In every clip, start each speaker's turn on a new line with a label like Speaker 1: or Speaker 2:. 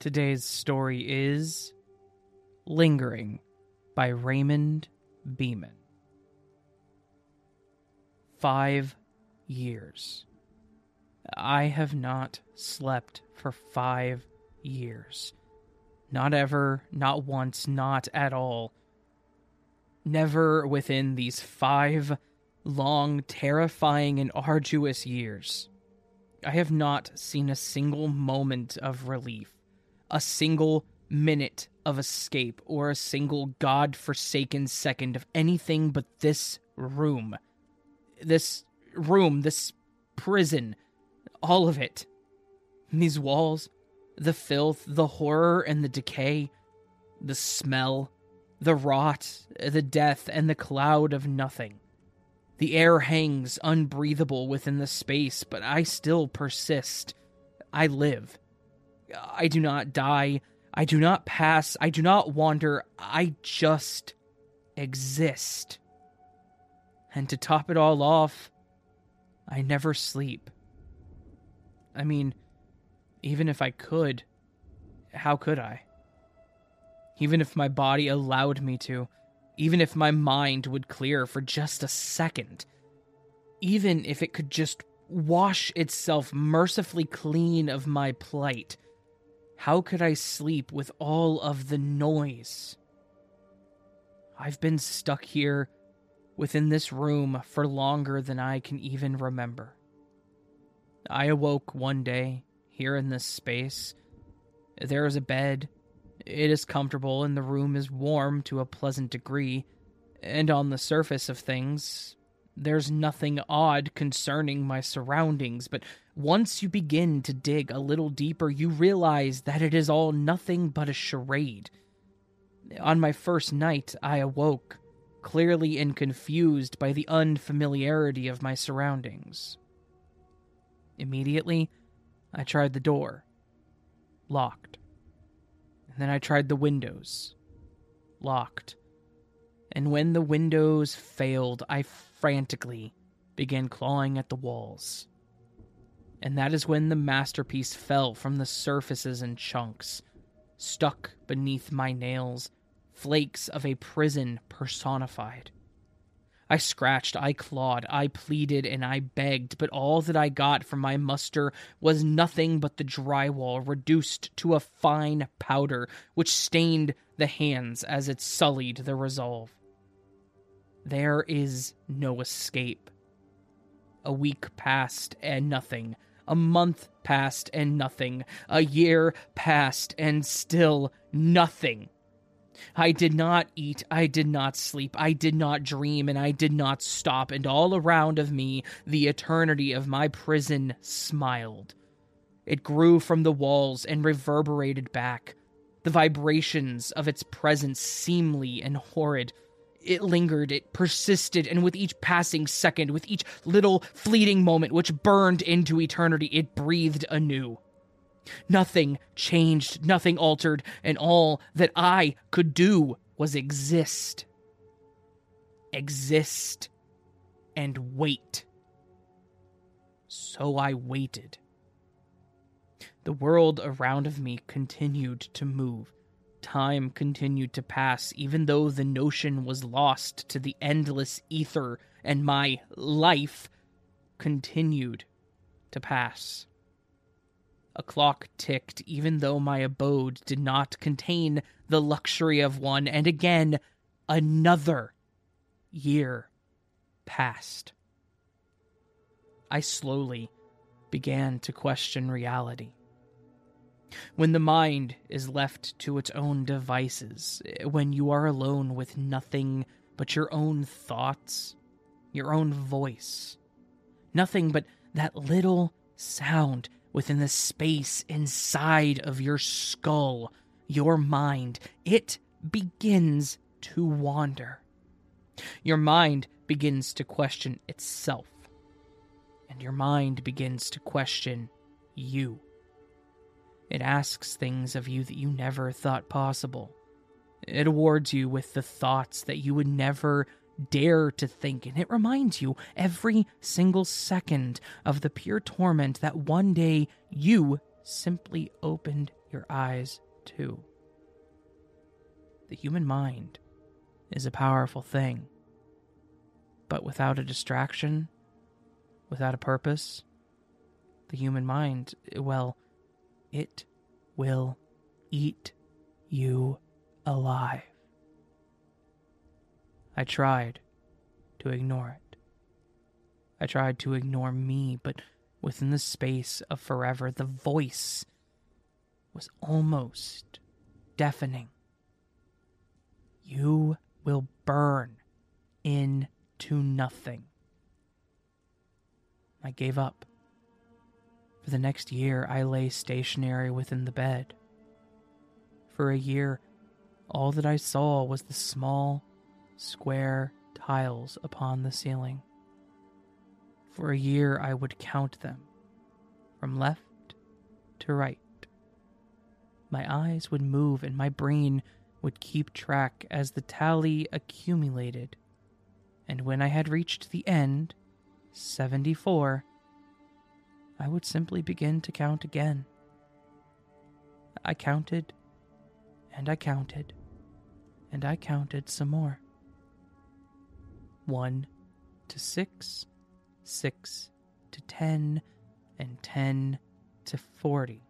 Speaker 1: Today's story is Lingering by Raymond Beeman. Five years. I have not slept for five years. Not ever, not once, not at all. Never within these five long, terrifying, and arduous years. I have not seen a single moment of relief, a single minute of escape, or a single god forsaken second of anything but this room. This room, this prison, all of it. These walls, the filth, the horror and the decay, the smell, the rot, the death, and the cloud of nothing. The air hangs unbreathable within the space, but I still persist. I live. I do not die. I do not pass. I do not wander. I just exist. And to top it all off, I never sleep. I mean, even if I could, how could I? Even if my body allowed me to, even if my mind would clear for just a second, even if it could just wash itself mercifully clean of my plight, how could I sleep with all of the noise? I've been stuck here within this room for longer than I can even remember. I awoke one day here in this space. There is a bed. It is comfortable and the room is warm to a pleasant degree. And on the surface of things, there's nothing odd concerning my surroundings, but once you begin to dig a little deeper, you realize that it is all nothing but a charade. On my first night, I awoke, clearly and confused by the unfamiliarity of my surroundings. Immediately, I tried the door. Locked. And then I tried the windows. Locked. And when the windows failed, I frantically began clawing at the walls. And that is when the masterpiece fell from the surfaces in chunks, stuck beneath my nails, flakes of a prison personified. I scratched, I clawed, I pleaded, and I begged, but all that I got from my muster was nothing but the drywall reduced to a fine powder which stained the hands as it sullied the resolve. There is no escape. A week passed and nothing. A month passed and nothing. A year passed and still nothing. I did not eat, I did not sleep, I did not dream, and I did not stop, and all around of me the eternity of my prison smiled. It grew from the walls and reverberated back, the vibrations of its presence seemly and horrid. It lingered, it persisted, and with each passing second, with each little fleeting moment which burned into eternity, it breathed anew. Nothing changed, nothing altered, and all that I could do was exist. Exist and wait. So I waited. The world around of me continued to move. Time continued to pass, even though the notion was lost to the endless ether, and my life continued to pass. A clock ticked, even though my abode did not contain the luxury of one, and again another year passed. I slowly began to question reality. When the mind is left to its own devices, when you are alone with nothing but your own thoughts, your own voice, nothing but that little sound within the space inside of your skull, your mind, it begins to wander. Your mind begins to question itself, and your mind begins to question you. It asks things of you that you never thought possible. It awards you with the thoughts that you would never dare to think, and it reminds you every single second of the pure torment that one day you simply opened your eyes too. The human mind is a powerful thing, but without a distraction, without a purpose, the human mind, well, it will eat you alive. I tried to ignore it. I tried to ignore me, but within the space of forever, the voice was almost deafening. You will burn into nothing. I gave up. The next year, I lay stationary within the bed. For a year, all that I saw was the small, square tiles upon the ceiling. For a year, I would count them from left to right. My eyes would move and my brain would keep track as the tally accumulated. And when I had reached the end, 74, I would simply begin to count again. I counted, and I counted, and I counted some more. One to six, six to ten, and ten to forty.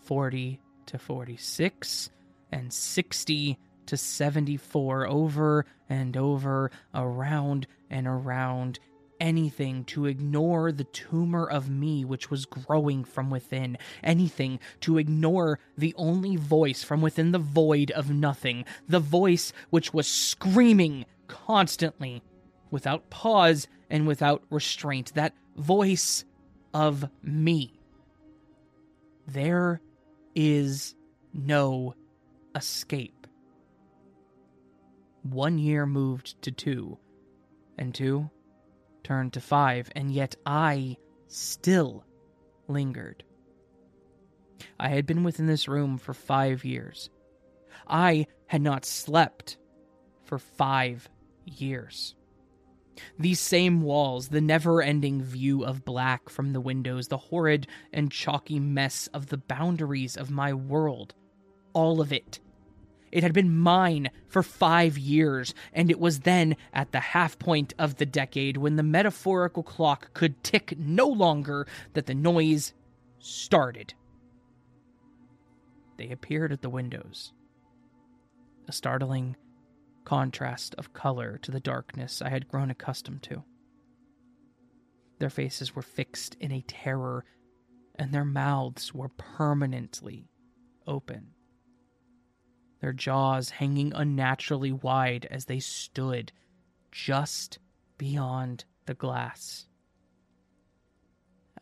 Speaker 1: Forty to forty-six, and sixty to seventy-four over and over, around and around anything to ignore the tumor of me which was growing from within, anything to ignore the only voice from within the void of nothing, the voice which was screaming constantly, without pause and without restraint, that voice of me. There is no escape. One year moved to two, and two turned to five, and yet I still lingered. I had been within this room for five years. I had not slept for five years. These same walls, the never ending view of black from the windows, the horrid and chalky mess of the boundaries of my world, all of it it had been mine for five years, and it was then at the half point of the decade when the metaphorical clock could tick no longer that the noise started. They appeared at the windows. A startling contrast of color to the darkness I had grown accustomed to. Their faces were fixed in a terror, and their mouths were permanently open their jaws hanging unnaturally wide as they stood just beyond the glass.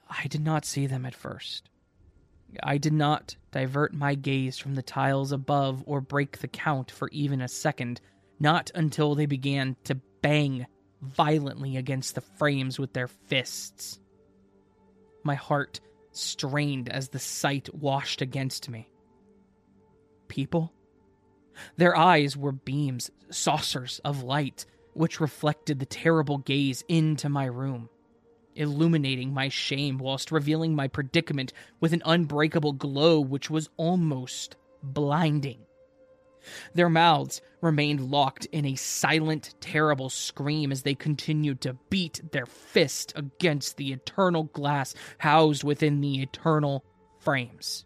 Speaker 1: I did not see them at first. I did not divert my gaze from the tiles above or break the count for even a second, not until they began to bang violently against the frames with their fists. My heart strained as the sight washed against me. People their eyes were beams, saucers of light, which reflected the terrible gaze into my room, illuminating my shame whilst revealing my predicament with an unbreakable glow which was almost blinding. Their mouths remained locked in a silent, terrible scream as they continued to beat their fist against the eternal glass housed within the eternal frames.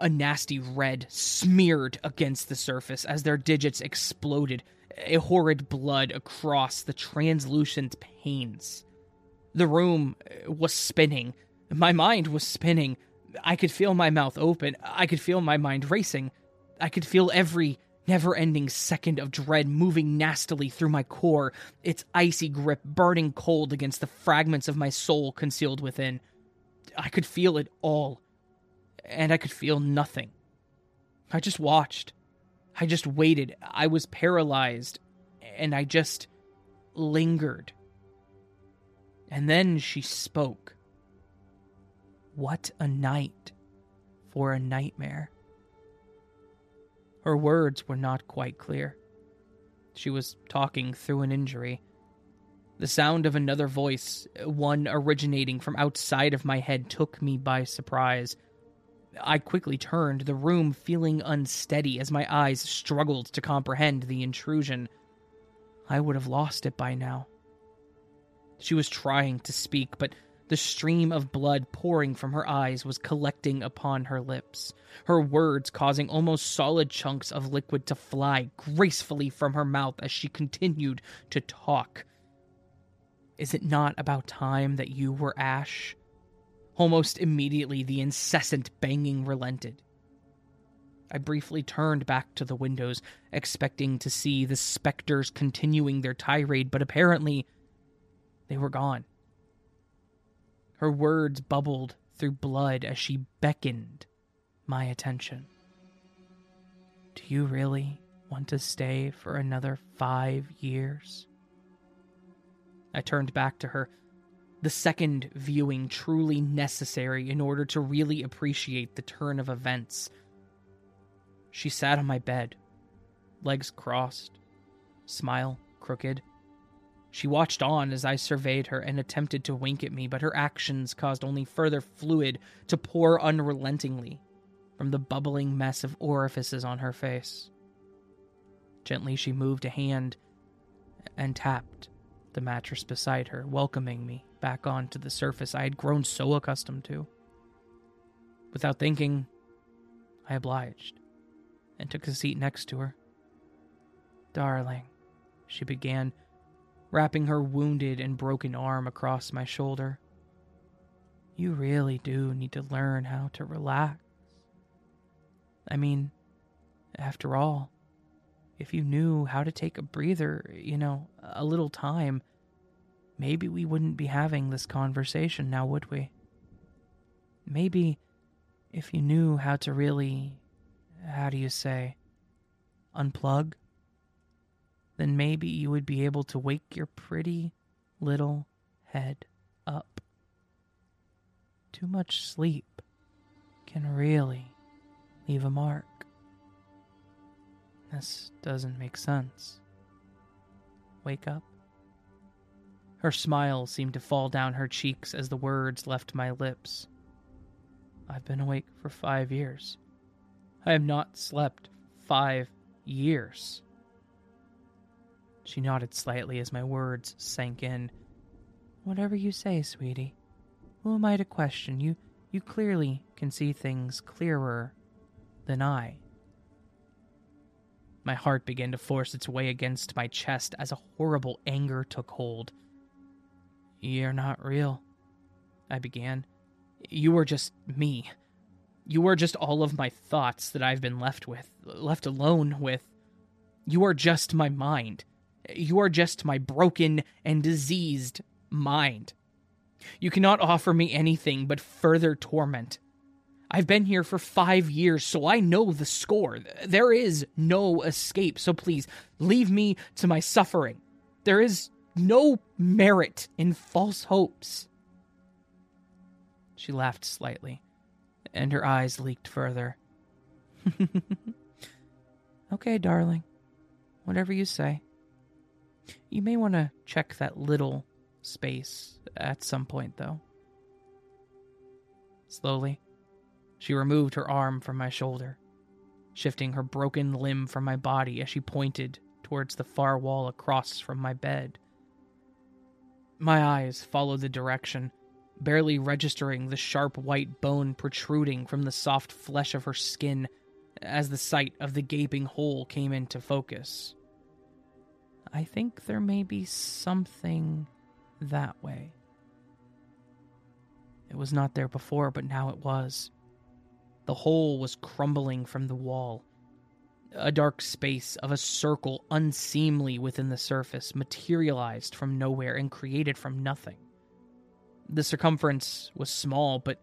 Speaker 1: A nasty red smeared against the surface as their digits exploded, a horrid blood across the translucent panes. The room uh, was spinning. My mind was spinning. I could feel my mouth open. I could feel my mind racing. I could feel every never ending second of dread moving nastily through my core, its icy grip burning cold against the fragments of my soul concealed within. I could feel it all and I could feel nothing. I just watched. I just waited. I was paralyzed, and I just lingered. And then she spoke. What a night for a nightmare. Her words were not quite clear. She was talking through an injury. The sound of another voice, one originating from outside of my head, took me by surprise. I quickly turned, the room feeling unsteady as my eyes struggled to comprehend the intrusion. I would have lost it by now. She was trying to speak, but the stream of blood pouring from her eyes was collecting upon her lips, her words causing almost solid chunks of liquid to fly gracefully from her mouth as she continued to talk. Is it not about time that you were Ash? Almost immediately, the incessant banging relented. I briefly turned back to the windows, expecting to see the specters continuing their tirade, but apparently they were gone. Her words bubbled through blood as she beckoned my attention. Do you really want to stay for another five years? I turned back to her, the second viewing truly necessary in order to really appreciate the turn of events. She sat on my bed, legs crossed, smile crooked. She watched on as I surveyed her and attempted to wink at me, but her actions caused only further fluid to pour unrelentingly from the bubbling mess of orifices on her face. Gently, she moved a hand and tapped the mattress beside her, welcoming me back onto the surface I had grown so accustomed to. Without thinking, I obliged and took a seat next to her. Darling, she began wrapping her wounded and broken arm across my shoulder. You really do need to learn how to relax. I mean, after all, if you knew how to take a breather, you know, a little time, maybe we wouldn't be having this conversation now, would we? Maybe if you knew how to really, how do you say, unplug? then maybe you would be able to wake your pretty little head up. Too much sleep can really leave a mark. This doesn't make sense. Wake up. Her smile seemed to fall down her cheeks as the words left my lips. I've been awake for five years. I have not slept five years. She nodded slightly as my words sank in. Whatever you say, sweetie. Who am I to question? You you clearly can see things clearer than I. My heart began to force its way against my chest as a horrible anger took hold. You're not real, I began. You are just me. You are just all of my thoughts that I've been left with, left alone with. You are just my mind. You are just my broken and diseased mind. You cannot offer me anything but further torment. I've been here for five years, so I know the score. There is no escape, so please leave me to my suffering. There is no merit in false hopes. She laughed slightly, and her eyes leaked further. okay, darling. Whatever you say. You may want to check that little space at some point, though. Slowly, she removed her arm from my shoulder, shifting her broken limb from my body as she pointed towards the far wall across from my bed. My eyes followed the direction, barely registering the sharp white bone protruding from the soft flesh of her skin as the sight of the gaping hole came into focus. I think there may be something that way. It was not there before, but now it was. The hole was crumbling from the wall. A dark space of a circle unseemly within the surface materialized from nowhere and created from nothing. The circumference was small, but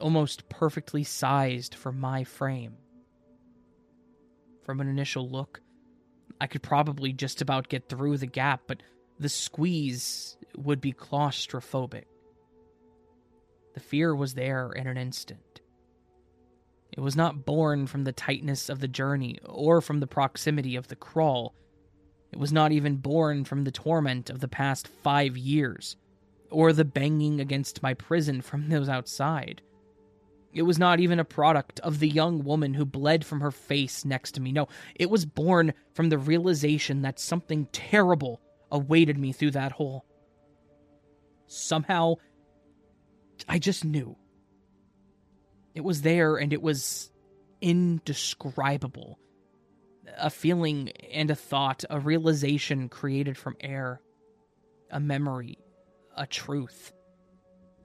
Speaker 1: almost perfectly sized for my frame. From an initial look, I could probably just about get through the gap, but the squeeze would be claustrophobic. The fear was there in an instant. It was not born from the tightness of the journey or from the proximity of the crawl. It was not even born from the torment of the past five years or the banging against my prison from those outside. It was not even a product of the young woman who bled from her face next to me. No, it was born from the realization that something terrible awaited me through that hole. Somehow, I just knew. It was there and it was indescribable. A feeling and a thought, a realization created from air, a memory, a truth.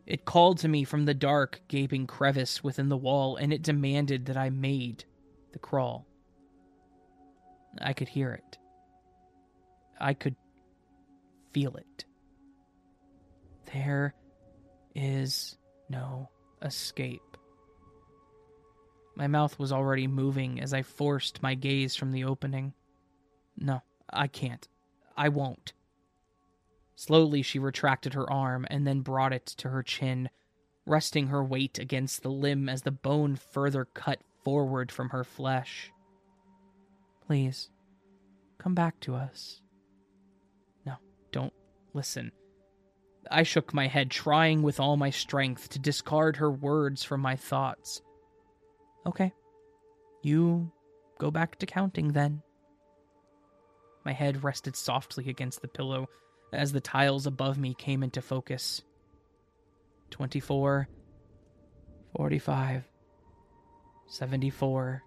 Speaker 1: It called to me from the dark, gaping crevice within the wall, and it demanded that I made the crawl. I could hear it. I could feel it. There is no escape. My mouth was already moving as I forced my gaze from the opening. No, I can't. I won't. Slowly, she retracted her arm and then brought it to her chin, resting her weight against the limb as the bone further cut forward from her flesh. Please, come back to us. No, don't listen. I shook my head, trying with all my strength to discard her words from my thoughts. Okay, you go back to counting then. My head rested softly against the pillow as the tiles above me came into focus. 24, 45, 74,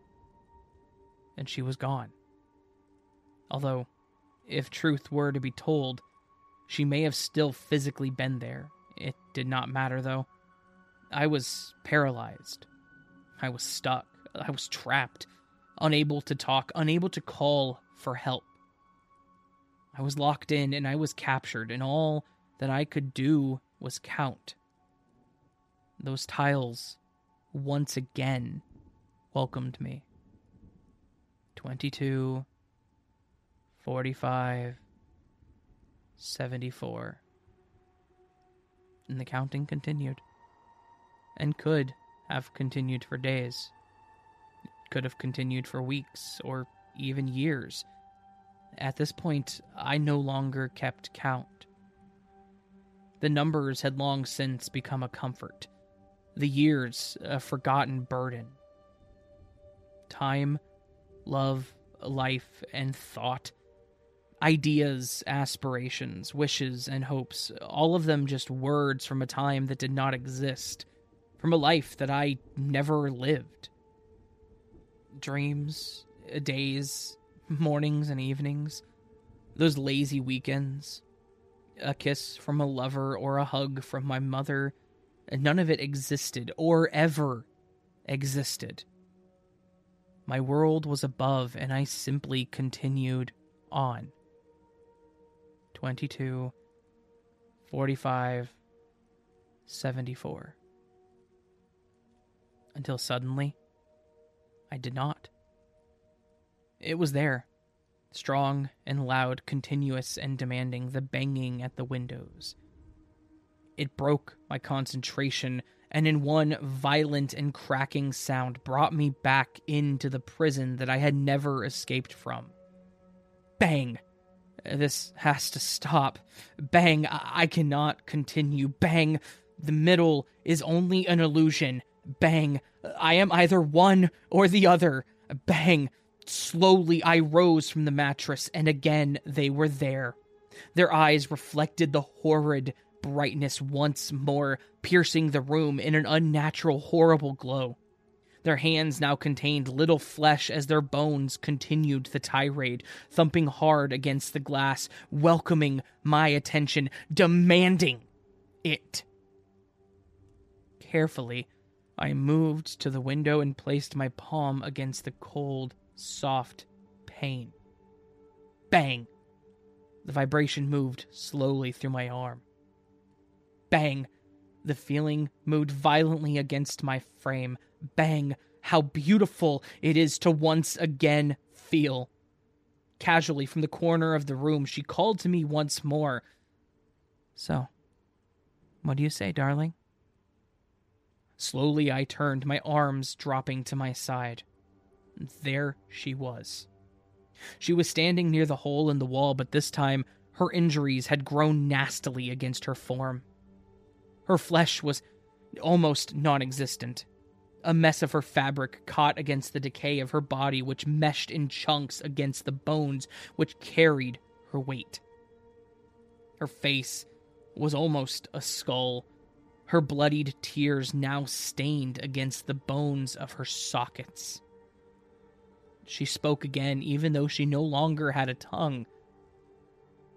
Speaker 1: and she was gone. Although, if truth were to be told, she may have still physically been there. It did not matter, though. I was paralyzed. I was stuck. I was trapped, unable to talk, unable to call for help. I was locked in and I was captured, and all that I could do was count. Those tiles once again welcomed me. 22, 45, 74. And the counting continued. And could have continued for days. It could have continued for weeks or even years. At this point, I no longer kept count. The numbers had long since become a comfort, the years a forgotten burden. Time, love, life, and thought, ideas, aspirations, wishes, and hopes, all of them just words from a time that did not exist, from a life that I never lived. Dreams, uh, days, mornings and evenings, those lazy weekends, a kiss from a lover or a hug from my mother, none of it existed or ever existed. My world was above, and I simply continued on. 22, 45, 74. Until suddenly, I did not. It was there. Strong and loud, continuous and demanding, the banging at the windows. It broke my concentration, and in one violent and cracking sound brought me back into the prison that I had never escaped from. Bang! This has to stop. Bang! I, I cannot continue. Bang! The middle is only an illusion. Bang! I am either one or the other. Bang! Slowly, I rose from the mattress, and again they were there. Their eyes reflected the horrid brightness once more, piercing the room in an unnatural, horrible glow. Their hands now contained little flesh as their bones continued the tirade, thumping hard against the glass, welcoming my attention, demanding it. Carefully, I moved to the window and placed my palm against the cold, soft pane. Bang! The vibration moved slowly through my arm. Bang! The feeling moved violently against my frame. Bang! How beautiful it is to once again feel. Casually from the corner of the room, she called to me once more. So, what do you say, darling? Slowly I turned, my arms dropping to my side. There she was. She was standing near the hole in the wall, but this time her injuries had grown nastily against her form. Her flesh was almost non existent. a mess of her fabric caught against the decay of her body, which meshed in chunks against the bones which carried her weight. Her face was almost a skull, her bloodied tears now stained against the bones of her sockets. She spoke again, even though she no longer had a tongue.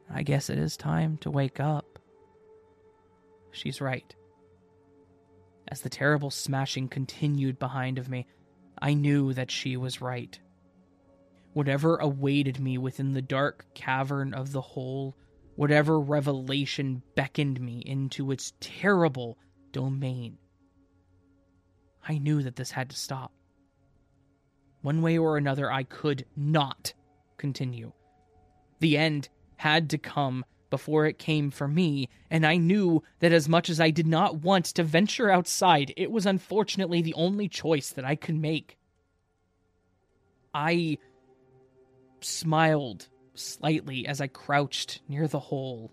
Speaker 1: I guess it is time to wake up. She's right. As the terrible smashing continued behind of me, I knew that she was right. Whatever awaited me within the dark cavern of the hole, whatever revelation beckoned me into its terrible domain, I knew that this had to stop. One way or another, I could not continue. The end had to come before it came for me, and I knew that as much as I did not want to venture outside, it was unfortunately the only choice that I could make. I smiled slightly as I crouched near the hole.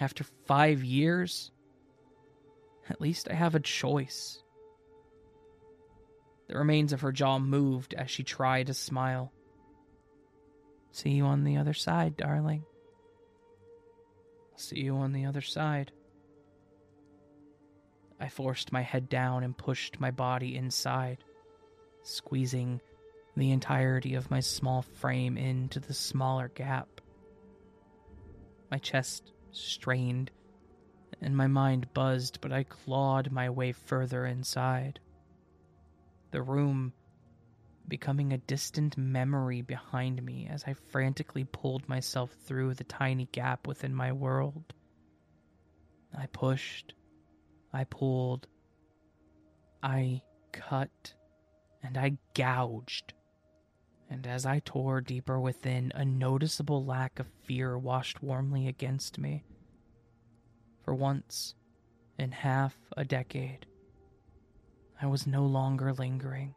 Speaker 1: After five years, at least I have a choice. The remains of her jaw moved as she tried to smile. See you on the other side, darling. See you on the other side. I forced my head down and pushed my body inside, squeezing the entirety of my small frame into the smaller gap. My chest strained and my mind buzzed, but I clawed my way further inside. The room becoming a distant memory behind me as I frantically pulled myself through the tiny gap within my world. I pushed, I pulled, I cut, and I gouged. And as I tore deeper within, a noticeable lack of fear washed warmly against me. For once in half a decade, I was no longer lingering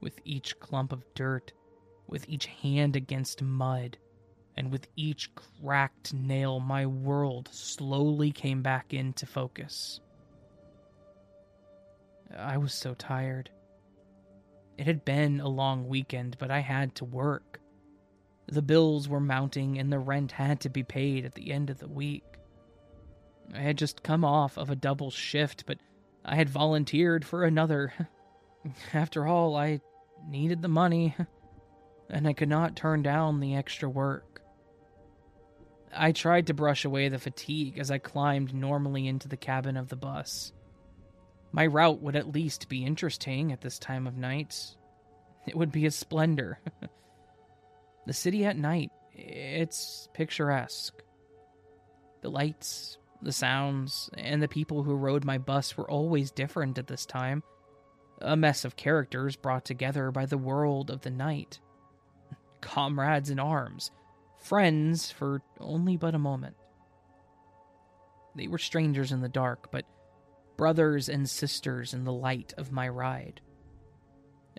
Speaker 1: with each clump of dirt, with each hand against mud, and with each cracked nail, my world slowly came back into focus. I was so tired. It had been a long weekend, but I had to work. The bills were mounting, and the rent had to be paid at the end of the week. I had just come off of a double shift, but I had volunteered for another. After all, I needed the money, and I could not turn down the extra work. I tried to brush away the fatigue as I climbed normally into the cabin of the bus. My route would at least be interesting at this time of night. It would be a splendor. the city at night, it's picturesque. The lights, the sounds, and the people who rode my bus were always different at this time a mess of characters brought together by the world of the night. Comrades in arms, friends for only but a moment. They were strangers in the dark, but brothers and sisters in the light of my ride.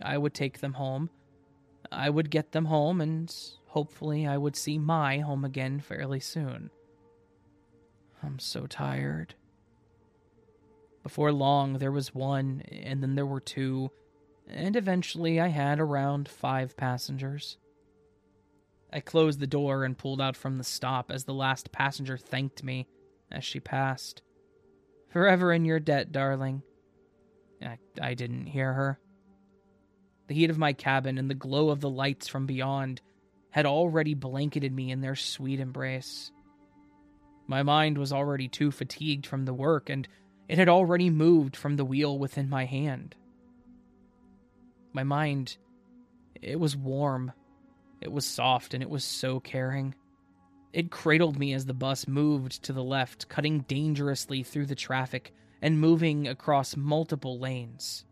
Speaker 1: I would take them home. I would get them home, and hopefully I would see my home again fairly soon. I'm so tired. Before long, there was one, and then there were two, and eventually I had around five passengers. I closed the door and pulled out from the stop as the last passenger thanked me as she passed. Forever in your debt, darling. I, I didn't hear her. The heat of my cabin and the glow of the lights from beyond had already blanketed me in their sweet embrace. My mind was already too fatigued from the work, and it had already moved from the wheel within my hand. My mind, it was warm, it was soft, and it was so caring. It cradled me as the bus moved to the left, cutting dangerously through the traffic and moving across multiple lanes.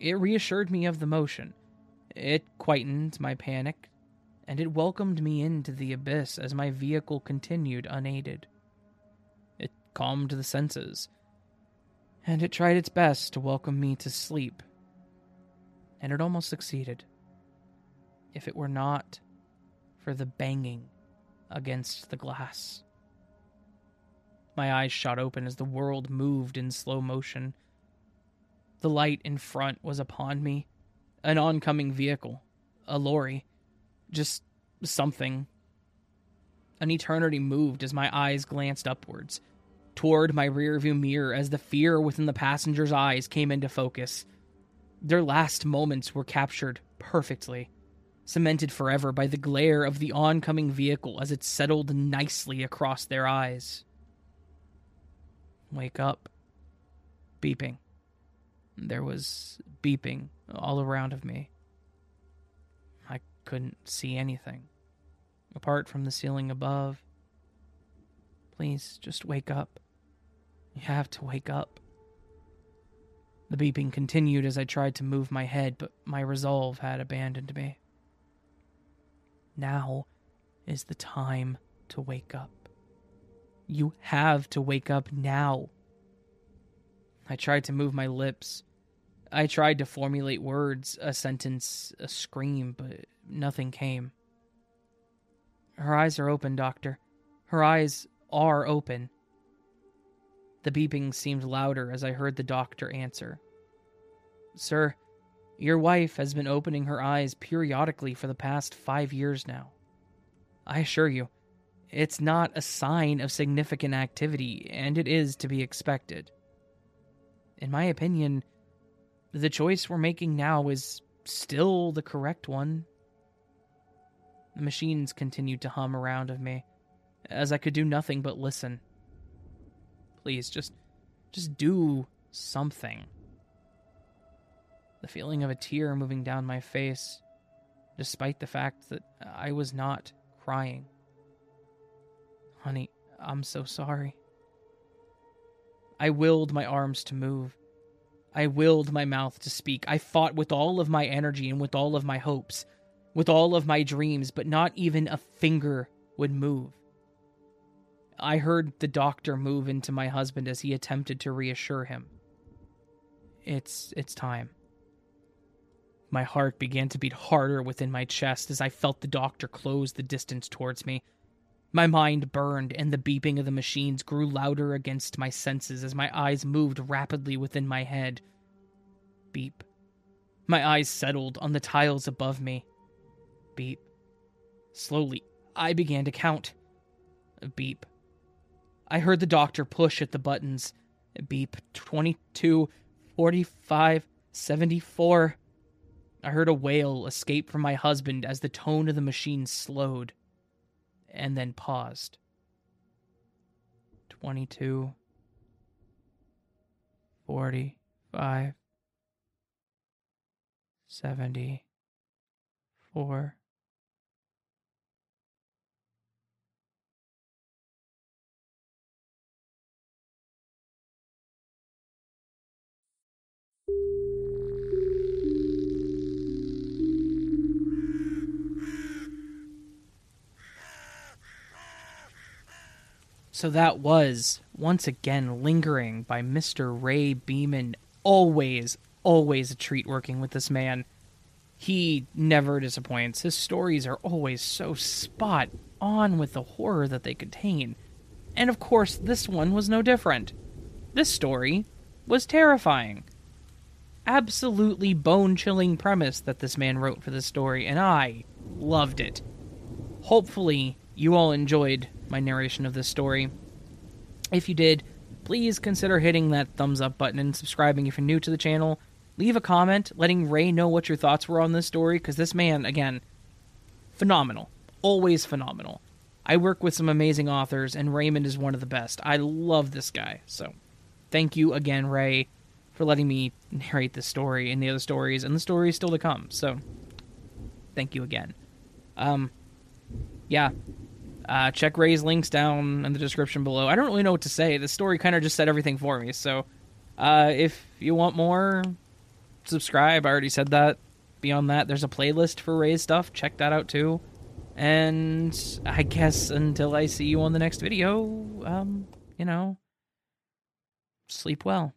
Speaker 1: It reassured me of the motion. It quietened my panic, and it welcomed me into the abyss as my vehicle continued unaided. It calmed the senses, and it tried its best to welcome me to sleep. And it almost succeeded. If it were not for the banging against the glass. My eyes shot open as the world moved in slow motion, The light in front was upon me. An oncoming vehicle. A lorry. Just something. An eternity moved as my eyes glanced upwards, toward my rearview mirror as the fear within the passenger's eyes came into focus. Their last moments were captured perfectly, cemented forever by the glare of the oncoming vehicle as it settled nicely across their eyes. Wake up. Beeping. There was beeping all around of me. I couldn't see anything, apart from the ceiling above. Please, just wake up. You have to wake up. The beeping continued as I tried to move my head, but my resolve had abandoned me. Now is the time to wake up. You have to wake up now. I tried to move my lips. I tried to formulate words, a sentence, a scream, but nothing came. Her eyes are open, Doctor. Her eyes are open. The beeping seemed louder as I heard the doctor answer. Sir, your wife has been opening her eyes periodically for the past five years now. I assure you, it's not a sign of significant activity, and it is to be expected. In my opinion, the choice we're making now is still the correct one. The machines continued to hum around of me, as I could do nothing but listen. Please, just just do something. The feeling of a tear moving down my face, despite the fact that I was not crying. Honey, I'm so sorry. I willed my arms to move. I willed my mouth to speak. I fought with all of my energy and with all of my hopes, with all of my dreams, but not even a finger would move. I heard the doctor move into my husband as he attempted to reassure him. It's it's time. My heart began to beat harder within my chest as I felt the doctor close the distance towards me. My mind burned, and the beeping of the machines grew louder against my senses as my eyes moved rapidly within my head. Beep. My eyes settled on the tiles above me. Beep. Slowly, I began to count. Beep. I heard the doctor push at the buttons. Beep. 22, 45, 74. I heard a wail escape from my husband as the tone of the machine slowed and then paused. 22, 45, 74. So that was, once again, Lingering by Mr. Ray Beeman. Always, always a treat working with this man. He never disappoints. His stories are always so spot on with the horror that they contain. And of course, this one was no different. This story was terrifying. Absolutely bone chilling premise that this man wrote for this story, and I loved it. Hopefully, you all enjoyed my narration of this story. If you did, please consider hitting that thumbs up button and subscribing if you're new to the channel. Leave a comment letting Ray know what your thoughts were on this story, because this man, again, phenomenal. Always phenomenal. I work with some amazing authors, and Raymond is one of the best. I love this guy. So, thank you again, Ray, for letting me narrate this story and the other stories, and the stories still to come. So, thank you again. Um, yeah, uh, check Ray's links down in the description below. I don't really know what to say. The story kind of just said everything for me. So, uh, if you want more, subscribe. I already said that. Beyond that, there's a playlist for Ray's stuff. Check that out too. And I guess until I see you on the next video, um, you know, sleep well.